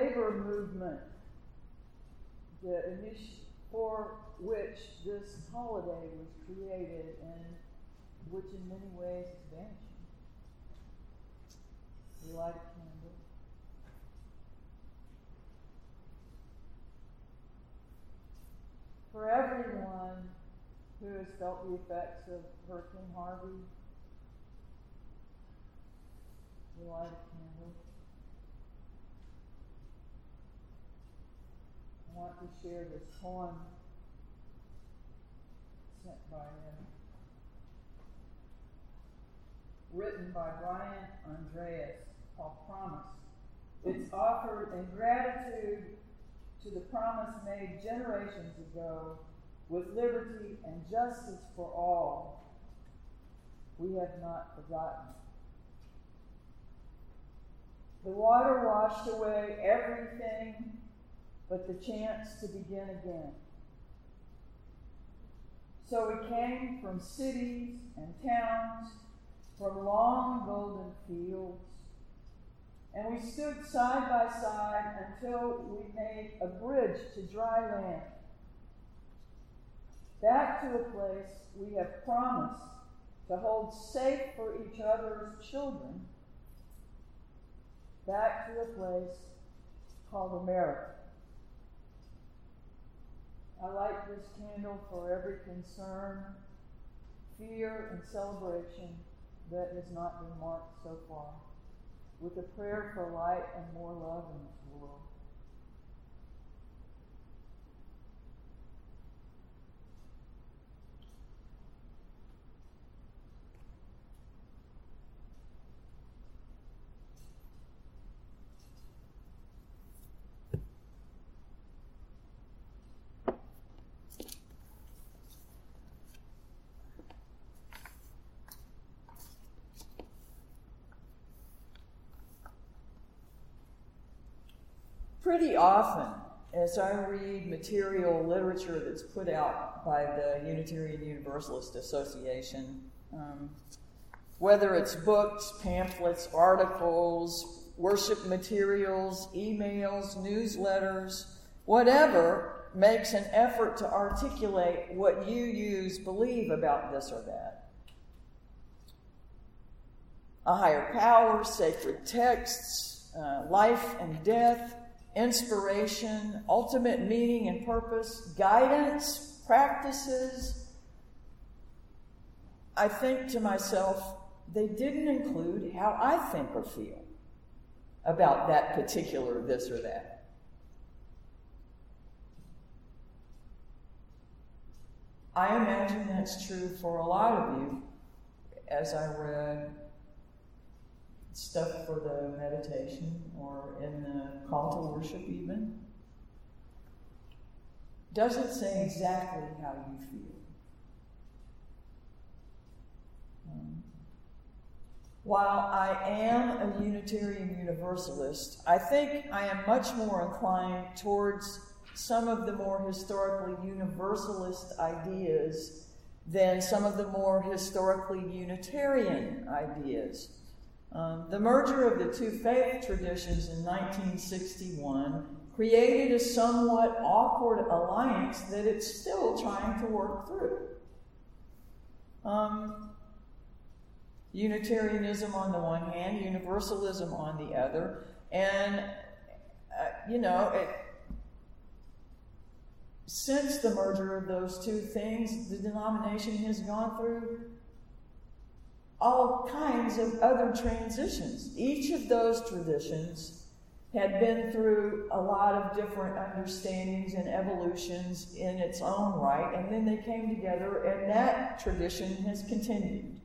labor movement the for which this holiday was created and which in many ways is vanishing. We light a candle. For everyone who has felt the effects of Hurricane Harvey, we light a candle. Want to share this poem sent by him, written by Brian Andreas called Promise. It's offered in gratitude to the promise made generations ago with liberty and justice for all. We have not forgotten. The water washed away everything but the chance to begin again. So we came from cities and towns, from long golden fields, and we stood side by side until we made a bridge to dry land. Back to a place we have promised to hold safe for each other's children. Back to a place called America. I light this candle for every concern, fear, and celebration that has not been marked so far, with a prayer for light and more love in this world. Pretty often as I read material literature that's put out by the Unitarian Universalist Association, um, whether it's books, pamphlets, articles, worship materials, emails, newsletters, whatever makes an effort to articulate what UUs believe about this or that. A higher power, sacred texts, uh, life and death, inspiration, ultimate meaning and purpose, guidance, practices. I think to myself, they didn't include how I think or feel about that particular this or that. I imagine that's true for a lot of you as I read stuff for the meditation or in the call to worship, even, doesn't say exactly how you feel. Um, while I am a Unitarian Universalist, I think I am much more inclined towards some of the more historically Universalist ideas than some of the more historically Unitarian ideas. Um, the merger of the two faith traditions in 1961 created a somewhat awkward alliance that it's still trying to work through. Um, Unitarianism on the one hand, Universalism on the other, and uh, you know, it, since the merger of those two things, the denomination has gone through all kinds of other transitions. Each of those traditions had been through a lot of different understandings and evolutions in its own right, and then they came together, and that tradition has continued.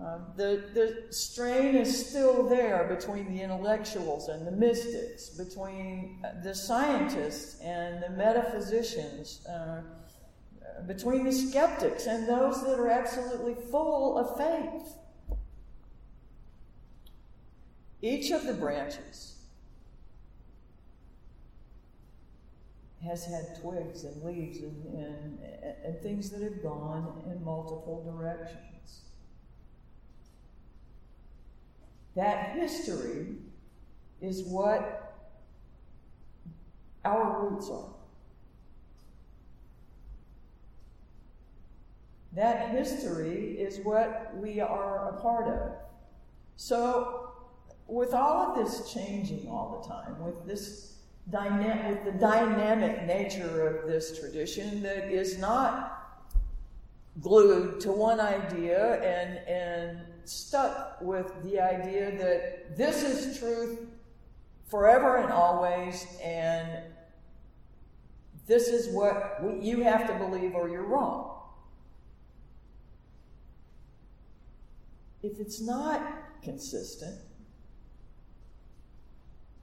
Um, the, the strain is still there between the intellectuals and the mystics, between the scientists and the metaphysicians. Uh, between the skeptics and those that are absolutely full of faith. Each of the branches has had twigs and leaves and, and, and things that have gone in multiple directions. That history is what our roots are. That history is what we are a part of. So, with all of this changing all the time, with this dyna- with the dynamic nature of this tradition that is not glued to one idea and and stuck with the idea that this is truth forever and always, and this is what you have to believe or you're wrong. If it's not consistent,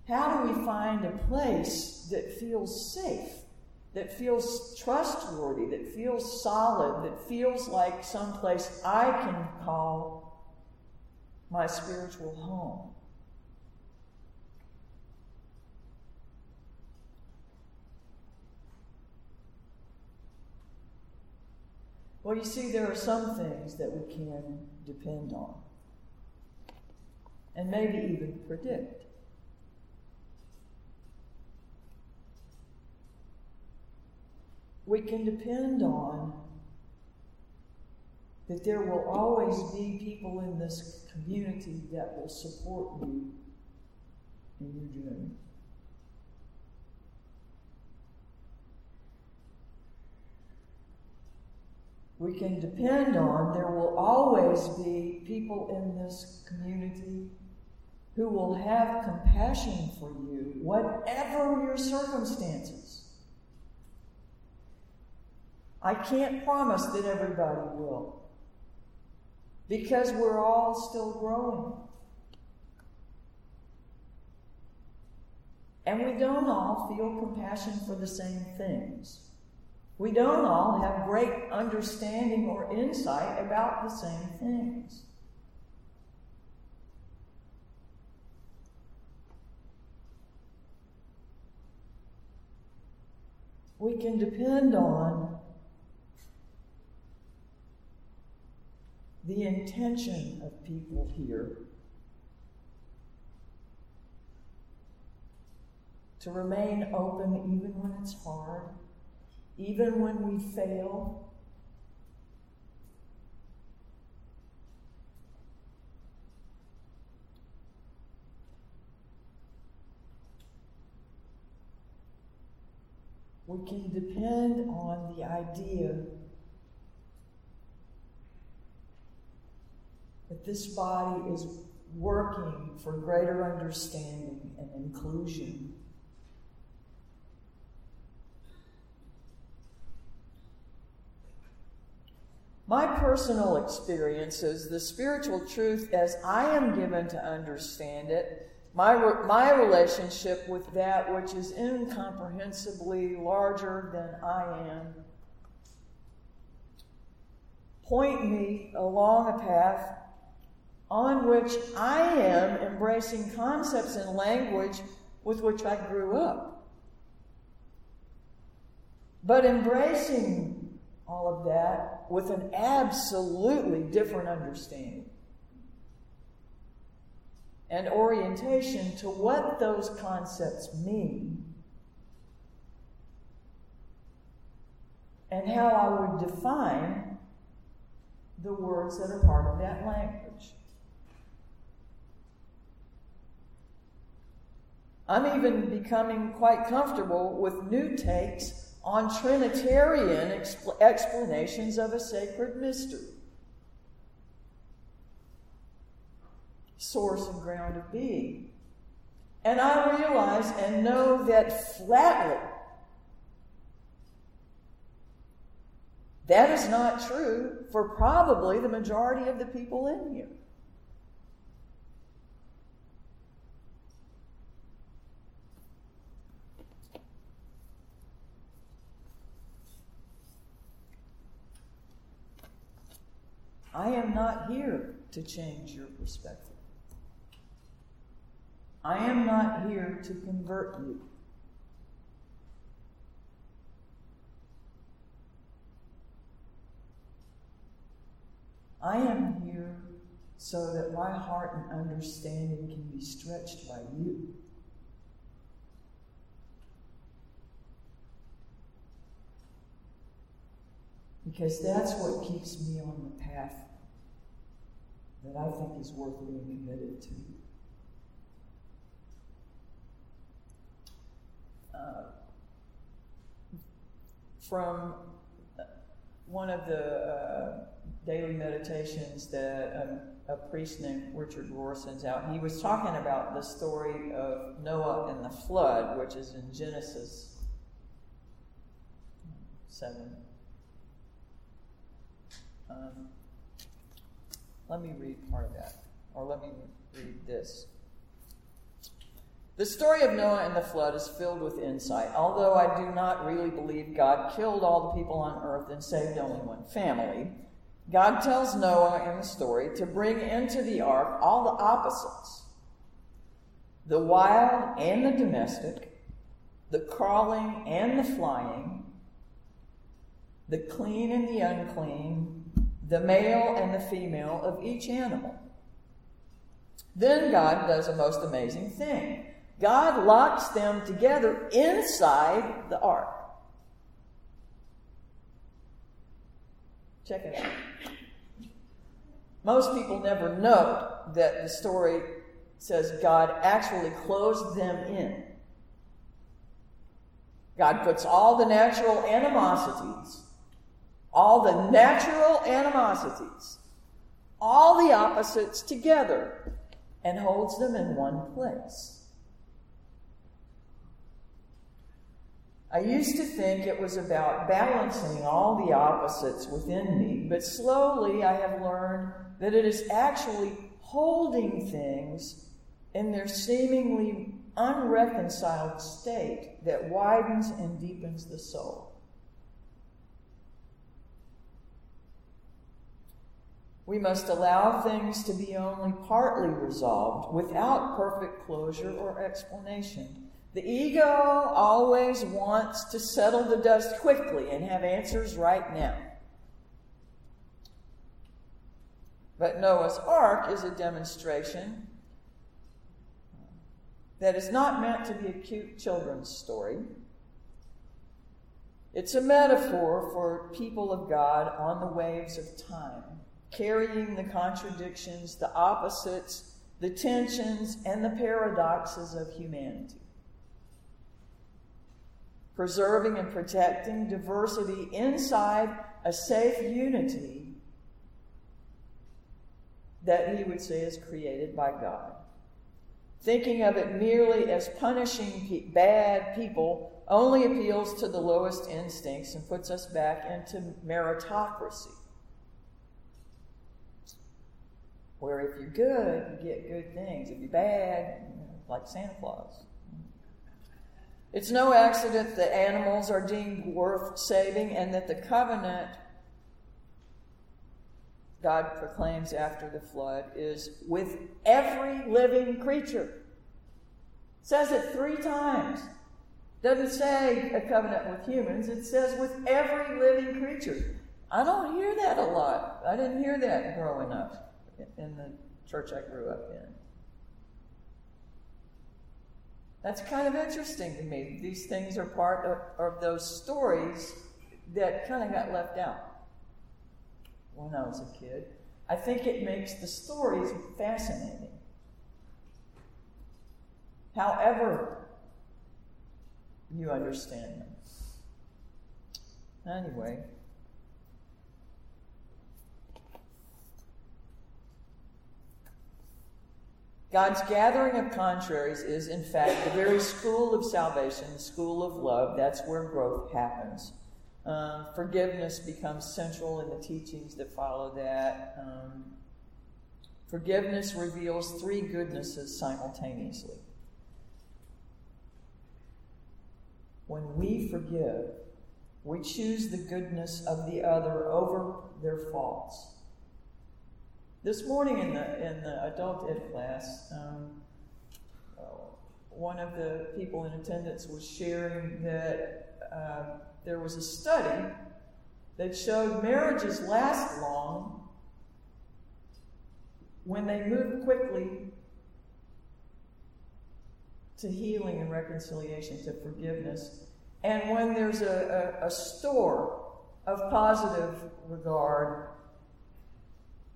how do we find a place that feels safe, that feels trustworthy, that feels solid, that feels like someplace I can call my spiritual home? Well, you see, there are some things that we can depend on, and maybe even predict. We can depend on that there will always be people in this community that will support you in your journey. We can depend on, there will always be people in this community who will have compassion for you, whatever your circumstances. I can't promise that everybody will, because we're all still growing. And we don't all feel compassion for the same things. We don't all have great understanding or insight about the same things. We can depend on the intention of people here to remain open even when it's hard even when we fail. We can depend on the idea that this body is working for greater understanding and inclusion. My personal experiences, the spiritual truth as I am given to understand it, my, my relationship with that which is incomprehensibly larger than I am, point me along a path on which I am embracing concepts and language with which I grew up. But embracing all of that with an absolutely different understanding and orientation to what those concepts mean and how I would define the words that are part of that language. I'm even becoming quite comfortable with new takes on Trinitarian expl- explanations of a sacred mystery. Source and ground of being. And I realize and know that flatly that is not true for probably the majority of the people in here. I am not here to change your perspective. I am not here to convert you. I am here so that my heart and understanding can be stretched by you. Because that's what keeps me on the path that I think is worth being committed to. Uh, from one of the uh, daily meditations that um, a priest named Richard Rohr sends out, he was talking about the story of Noah and the flood, which is in Genesis 7. Um, let me read part of that, or let me read this. The story of Noah and the flood is filled with insight. Although I do not really believe God killed all the people on earth and saved only one family, God tells Noah in the story to bring into the ark all the opposites the wild and the domestic, the crawling and the flying, the clean and the unclean, the male and the female of each animal. Then God does a most amazing thing. God locks them together inside the ark. Check it out. Most people never know that the story says God actually closed them in. God puts all the natural animosities, all the natural animosities, all the opposites together, and holds them in one place. I used to think it was about balancing all the opposites within me, but slowly I have learned that it is actually holding things in their seemingly unreconciled state that widens and deepens the soul. We must allow things to be only partly resolved without perfect closure or explanation. The ego always wants to settle the dust quickly and have answers right now. But Noah's Ark is a demonstration that is not meant to be a cute children's story. It's a metaphor for people of God on the waves of time, carrying the contradictions, the opposites, the tensions, and the paradoxes of humanity preserving and protecting diversity inside a safe unity that he would say is created by God. Thinking of it merely as punishing pe- bad people only appeals to the lowest instincts and puts us back into meritocracy. Where if you're good, you get good things. If you're bad, like Santa Claus. It's no accident that animals are deemed worth saving and that the covenant God proclaims after the flood is with every living creature. says it three times. Doesn't say a covenant with humans, it says with every living creature. I don't hear that a lot. I didn't hear that growing up in the church I grew up in. That's kind of interesting to me. These things are part of, of those stories that kind of got left out when I was a kid. I think it makes the stories fascinating. However, you understand them. Anyway. God's gathering of contraries is, in fact, the very school of salvation, the school of love. That's where growth happens. Um, forgiveness becomes central in the teachings that follow that. Um, forgiveness reveals three goodnesses simultaneously. When we forgive, we choose the goodness of the other over their faults. This morning in the in the adult ed class, um, uh, one of the people in attendance was sharing that uh, there was a study that showed marriages last long when they move quickly to healing and reconciliation, to forgiveness, and when there's a, a, a store of positive regard,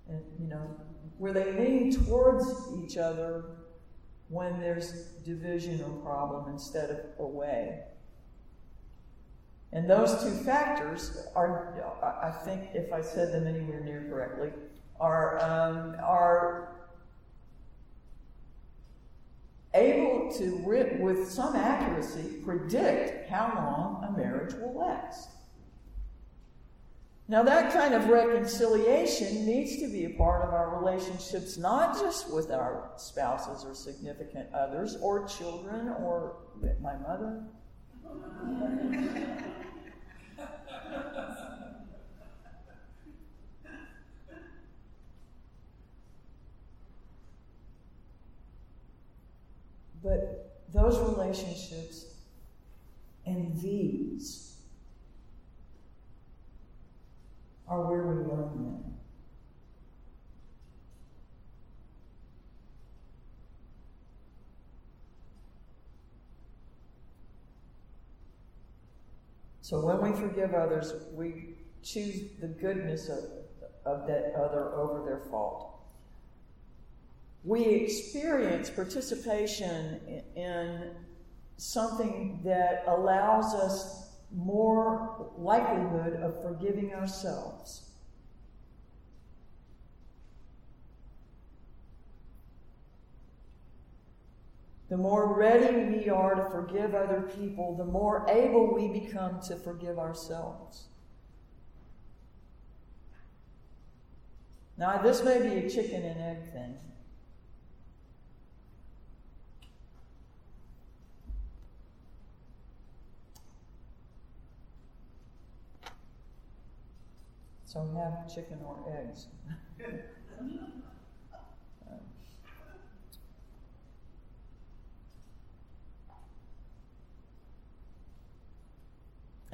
and you know, where they lean towards each other when there's division or problem instead of away. And those two factors are, I think, if I said them anywhere near correctly, are, um, are able to, with some accuracy, predict how long a marriage will last. Now, that kind of reconciliation needs to be a part of our relationships, not just with our spouses or significant others or children or my mother. but those relationships and these where we. So when we forgive others, we choose the goodness of, of that other over their fault. We experience participation in something that allows us more likelihood of forgiving ourselves. The more ready we are to forgive other people, the more able we become to forgive ourselves. Now, this may be a chicken and egg thing. So we have chicken or eggs.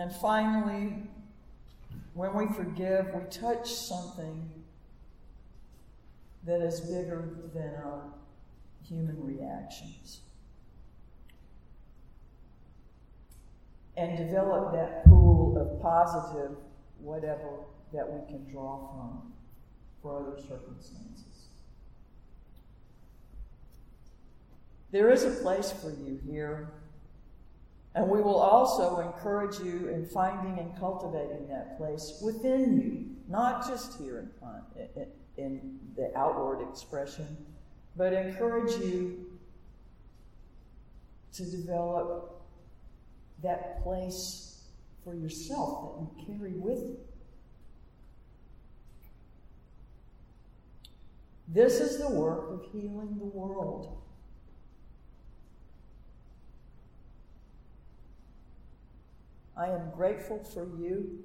and finally, when we forgive, we touch something that is bigger than our human reactions. And develop that pool of positive whatever that we can draw from for other circumstances. There is a place for you here, and we will also encourage you in finding and cultivating that place within you, not just here in, in, in the outward expression, but encourage you to develop that place for yourself that you carry with you. This is the work of healing the world. I am grateful for you,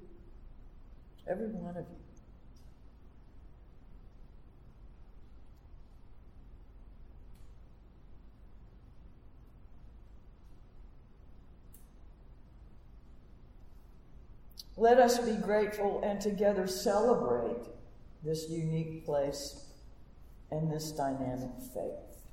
every one of you. Let us be grateful and together celebrate this unique place and this dynamic faith.